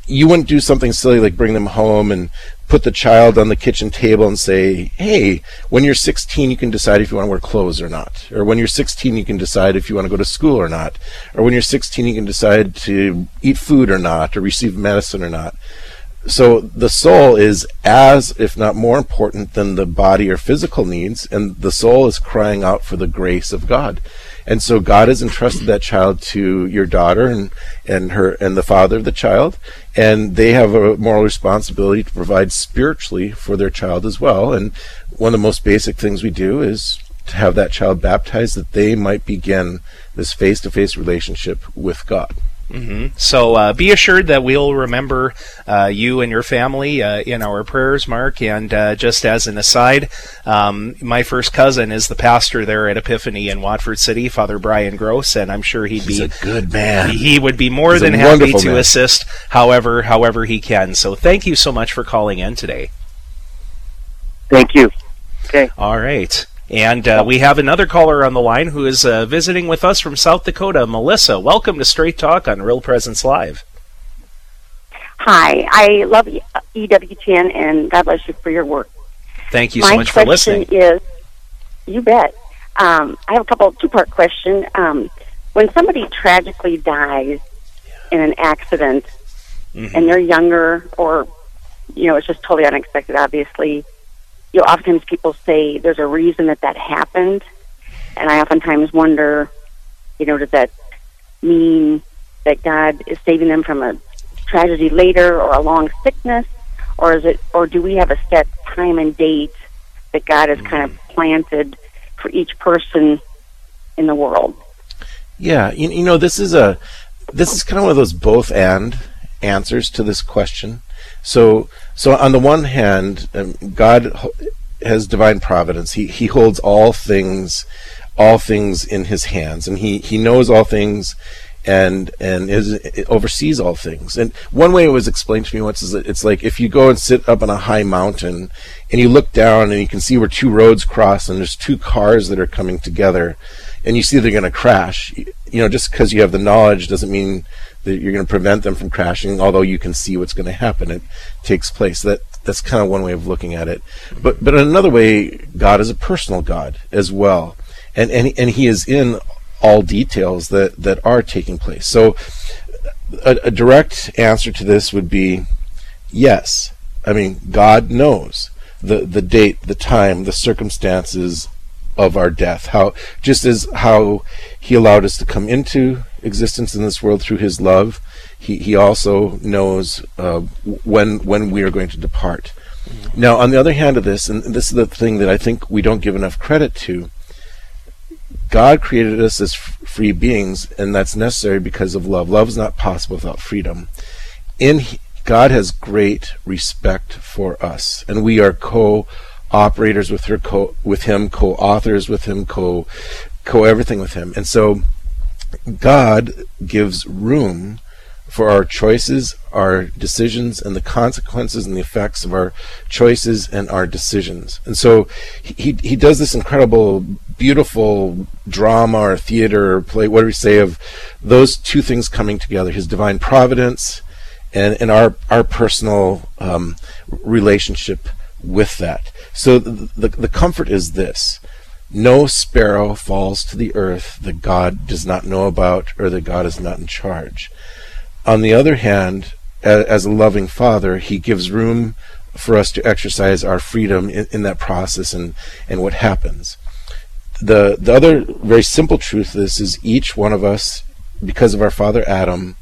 you wouldn't do something silly like bring them home and put the child on the kitchen table and say, "Hey, when you're 16, you can decide if you want to wear clothes or not." Or when you're 16, you can decide if you want to go to school or not. Or when you're 16, you can decide to eat food or not or receive medicine or not. So the soul is as, if not more important than the body or physical needs, and the soul is crying out for the grace of God. And so God has entrusted that child to your daughter and, and her and the father of the child, and they have a moral responsibility to provide spiritually for their child as well. And one of the most basic things we do is to have that child baptized that they might begin this face to face relationship with God. Hmm So uh, be assured that we'll remember uh, you and your family uh, in our prayers, Mark. And uh, just as an aside, um, my first cousin is the pastor there at Epiphany in Watford City, Father Brian Gross, and I'm sure he'd He's be a good man. He would be more He's than happy to man. assist, however, however he can. So thank you so much for calling in today. Thank you. Okay. All right. And uh, we have another caller on the line who is uh, visiting with us from South Dakota, Melissa. Welcome to Straight Talk on Real Presence Live. Hi, I love EWTN and God bless you for your work. Thank you My so much for question listening. is, you bet. Um, I have a couple two-part question. Um, when somebody tragically dies in an accident, Mm-hmm. and they're younger, or you know, it's just totally unexpected. Obviously, you know, oftentimes people say there's a reason that that happened, and I oftentimes wonder, you know, does that mean that God is saving them from a tragedy later or a long sickness, or is it, or do we have a set time and date that God has kind of mm-hmm. planted for each person in the world? Yeah, you, you know, this is a this is kind of one of those both and answers to this question. So, so on the one hand, um, God has divine providence. He he holds all things, all things in His hands, and He He knows all things, and and is oversees all things. And one way it was explained to me once is that it's like if you go and sit up on a high mountain, and you look down and you can see where two roads cross, and there's two cars that are coming together, and you see they're going to crash. You know, just because you have the knowledge doesn't mean that you're going to prevent them from crashing. Although you can see what's going to happen, it takes place. That that's kind of one way of looking at it. But but another way, God is a personal God as well, and and and He is in all details that that are taking place. So a, a direct answer to this would be yes. I mean, God knows the the date, the time, the circumstances of our death. How just as how He allowed us to come into existence in this world through His love, He He also knows uh, when when we are going to depart. Now, on the other hand of this, and this is the thing that I think we don't give enough credit to. God created us as f- free beings, and that's necessary because of love. Love is not possible without freedom. In He- God has great respect for us, and we are co-operators with her, co- with Him, co-authors with Him, co, co everything with Him, and so God gives room for our choices, our decisions, and the consequences and the effects of our choices and our decisions. And so he he does this incredible, beautiful drama or theater or play, whatever you say, of those two things coming together: His divine providence and and our our personal um, relationship with that. So the, the the comfort is this. No sparrow falls to the earth that God does not know about or that God is not in charge. On the other hand, as a loving father, he gives room for us to exercise our freedom in, in that process and, and what happens. The, the other very simple truth of this is each one of us, because of our father Adam,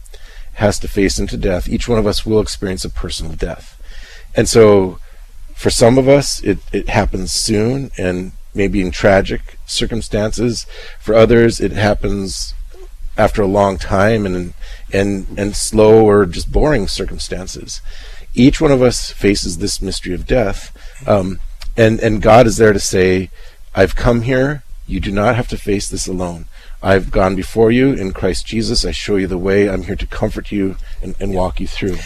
has to face into death. Each one of us will experience a personal death. And so, for some of us, it, it happens soon and maybe in tragic circumstances. For others, it happens after a long time and and and slow or just boring circumstances. Each one of us faces this mystery of death, um, and and God is there to say, "I've come here. You do not have to face this alone. I've gone before you in Christ Jesus. I show you the way. I'm here to comfort you and, and walk you through."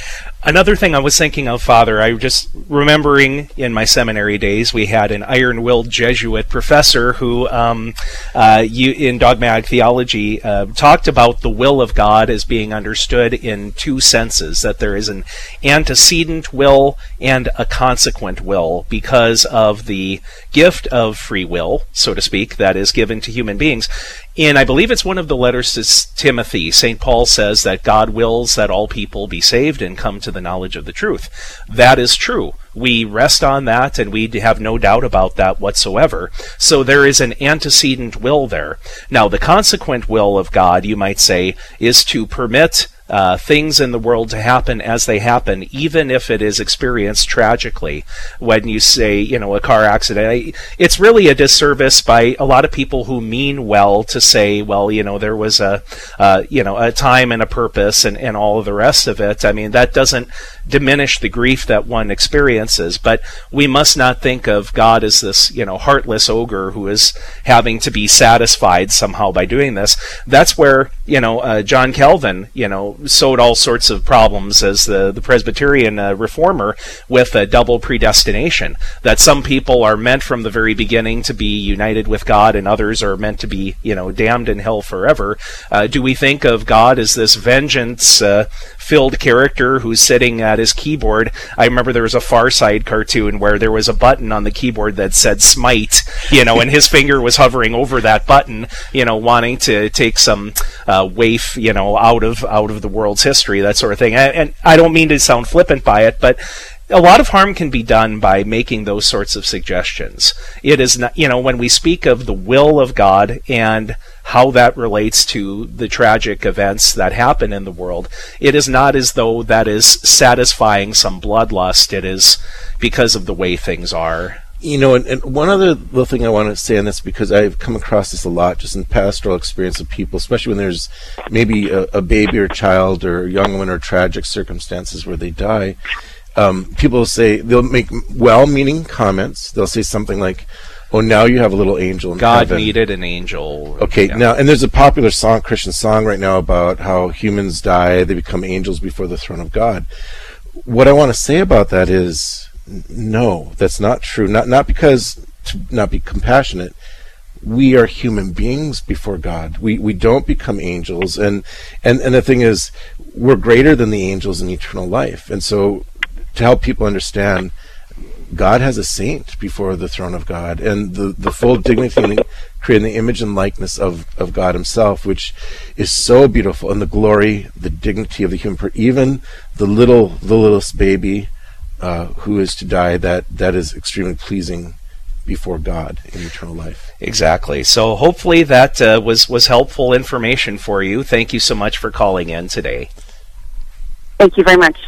Another thing I was thinking of, Father, I just remembering in my seminary days, we had an iron-willed Jesuit professor who, um, uh, you, in dogmatic theology, uh, talked about the will of God as being understood in two senses: that there is an antecedent will and a consequent will, because of the gift of free will, so to speak, that is given to human beings. In, I believe it's one of the letters to Timothy, St. Paul says that God wills that all people be saved and come to the knowledge of the truth. That is true. We rest on that and we have no doubt about that whatsoever. So there is an antecedent will there. Now, the consequent will of God, you might say, is to permit uh, things in the world to happen as they happen, even if it is experienced tragically. When you say, you know, a car accident, it's really a disservice by a lot of people who mean well to say, well, you know, there was a, uh, you know, a time and a purpose and, and all of the rest of it. I mean, that doesn't diminish the grief that one experiences. But we must not think of God as this, you know, heartless ogre who is having to be satisfied somehow by doing this. That's where, you know, uh, John Calvin, you know, sowed all sorts of problems as the, the Presbyterian uh, reformer with a double predestination. That some people are meant from the very beginning to be united with God and others are meant to be, you know, damned in hell forever. Uh, do we think of God as this vengeance uh, filled character who's sitting at his keyboard? I remember there was a Far Side cartoon where there was a button on the keyboard that said smite, you know, and his finger was hovering over that button, you know, wanting to take some uh, waif, you know, out of out of the world's history, that sort of thing. And, and I don't mean to sound flippant by it, but a lot of harm can be done by making those sorts of suggestions. It is not, you know, when we speak of the will of God and how that relates to the tragic events that happen in the world, it is not as though that is satisfying some bloodlust. It is because of the way things are. You know, and, and one other little thing I want to say on this because I've come across this a lot just in pastoral experience of people, especially when there's maybe a, a baby or child or a young woman or tragic circumstances where they die um, people say they'll make well-meaning comments. They'll say something like, "Oh, now you have a little angel in God heaven." needed an angel. Okay, Yeah. now and there's a popular song, Christian song, right now about how humans die, they become angels before the throne of God. What I want to say about that is, no, that's not true. Not not because to not be compassionate. We are human beings before God. We we don't become angels, and and and the thing is, we're greater than the angels in eternal life. And so, to help people understand, God has a saint before the throne of God, and the, the full dignity and the, creating the image and likeness of, of God Himself, which is so beautiful, and the glory, the dignity of the human, per- even the little the littlest baby uh, who is to die, that that is extremely pleasing before God in eternal life. Exactly. So hopefully that uh, was was helpful information for you. Thank you so much for calling in today. Thank you very much.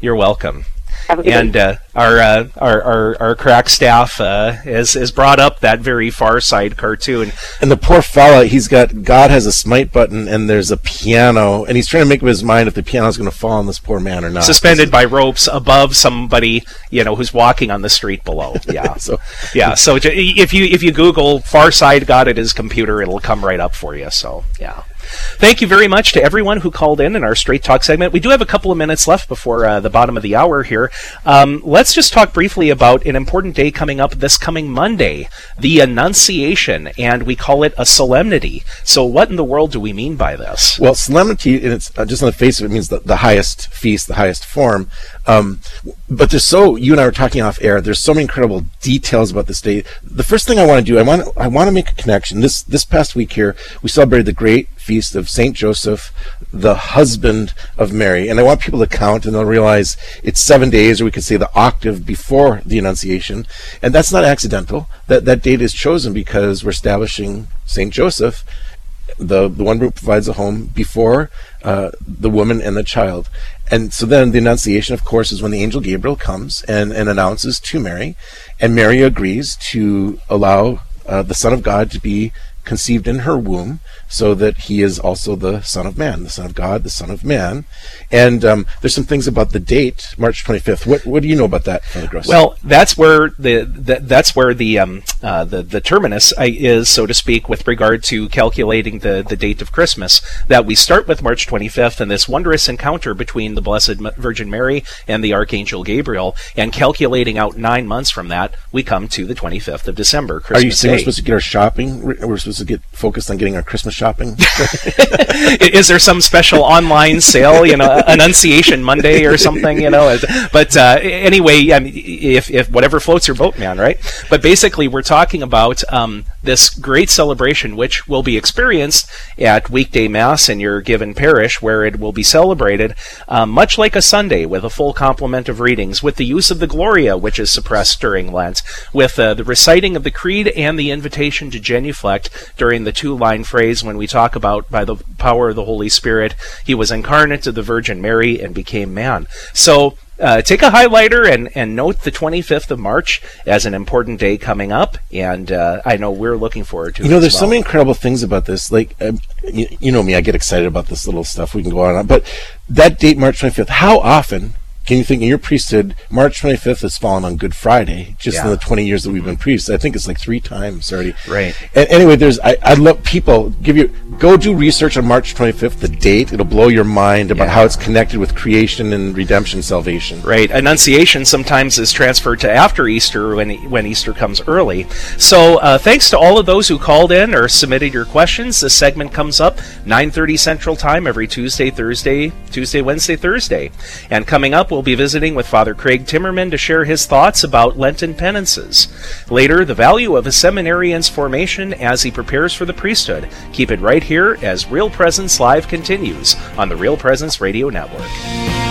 You're welcome. Have a good And uh, our, uh, our our our crack staff uh, has has brought up that very Far Side cartoon. And the poor fella, he's got God has a smite button, and there's a piano, and he's trying to make up his mind if the piano's going to fall on this poor man or not. Suspended by ropes above somebody, you know, who's walking on the street below. Yeah, so yeah. So if you if you Google Far Side God at his computer, it'll come right up for you. So yeah. Thank you very much to everyone who called in in our Straight Talk segment. We do have a couple of minutes left before uh, the bottom of the hour here. Um, let's just talk briefly about an important day coming up this coming Monday, the Annunciation, and we call it a solemnity. So, what in the world do we mean by this? Well, solemnity, and it's uh, just on the face of it, means the, the highest feast, the highest form. Um, but there's so you and I were talking off air. There's so many incredible details about this day. The first thing I want to do, I want I want to make a connection. This this past week here, we celebrated the great feast of Saint Joseph, the husband of Mary, and I want people to count and they'll realize it's seven days, or we could say the octave before the Annunciation, and that's not accidental. That that date is chosen because we're establishing Saint Joseph the the one who provides a home before uh, the woman and the child. And so then the Annunciation, of course, is when the angel Gabriel comes and, and announces to Mary, and Mary agrees to allow uh, the Son of God to be conceived in her womb, so that he is also the Son of Man, the Son of God, the Son of Man. And um, there's some things about the date, March 25th. What what do you know about that, Father Gross? Well, that's where the, the that's where the um, uh, the the terminus uh, is, so to speak, with regard to calculating the the date of Christmas. That we start with March 25th and this wondrous encounter between the Blessed Virgin Mary and the Archangel Gabriel, and calculating out nine months from that, we come to the 25th of December. Christmas Are you saying we're supposed to get our shopping? We're supposed to get focused on getting our Christmas shopping? Is there some special online sale, you know, Annunciation Monday or something, you know? But uh, anyway, I mean, if, if whatever floats your boat, man, right? But basically, we're talking about um, this great celebration, which will be experienced at weekday mass in your given parish, where it will be celebrated um, much like a Sunday with a full complement of readings, with the use of the Gloria, which is suppressed during Lent, with uh, the reciting of the Creed and the invitation to genuflect during the two line phrase when we talk about by the power of the Holy Spirit, he was incarnate of the Virgin Mary and became man. So uh, take a highlighter and, and note the 25th of March as an important day coming up, and uh, I know we're looking forward to You it. You know, there's so many incredible things about this. Like, um, you, you know me, I get excited about this little stuff. We can go on, on. but that date, March 25th. How often can you think in your priesthood, March 25th has fallen on Good Friday, just in the 20 years that we've been priests. I think it's like three times already. Right. And anyway, there's I, I love people give you go do research on March 25th, the date. It'll blow your mind about how it's connected with creation and redemption, salvation. Right. Annunciation sometimes is transferred to after Easter when when Easter comes early. So uh, thanks to all of those who called in or submitted your questions. This segment comes up 9:30 Central Time every Tuesday, Thursday, Tuesday, Wednesday, Thursday. And coming up, we'll be visiting with Father Craig Timmerman to share his thoughts about Lenten penances. Later, the value of a seminarian's formation as he prepares for the priesthood. Keep it right here as Real Presence Live continues on the Real Presence Radio Network.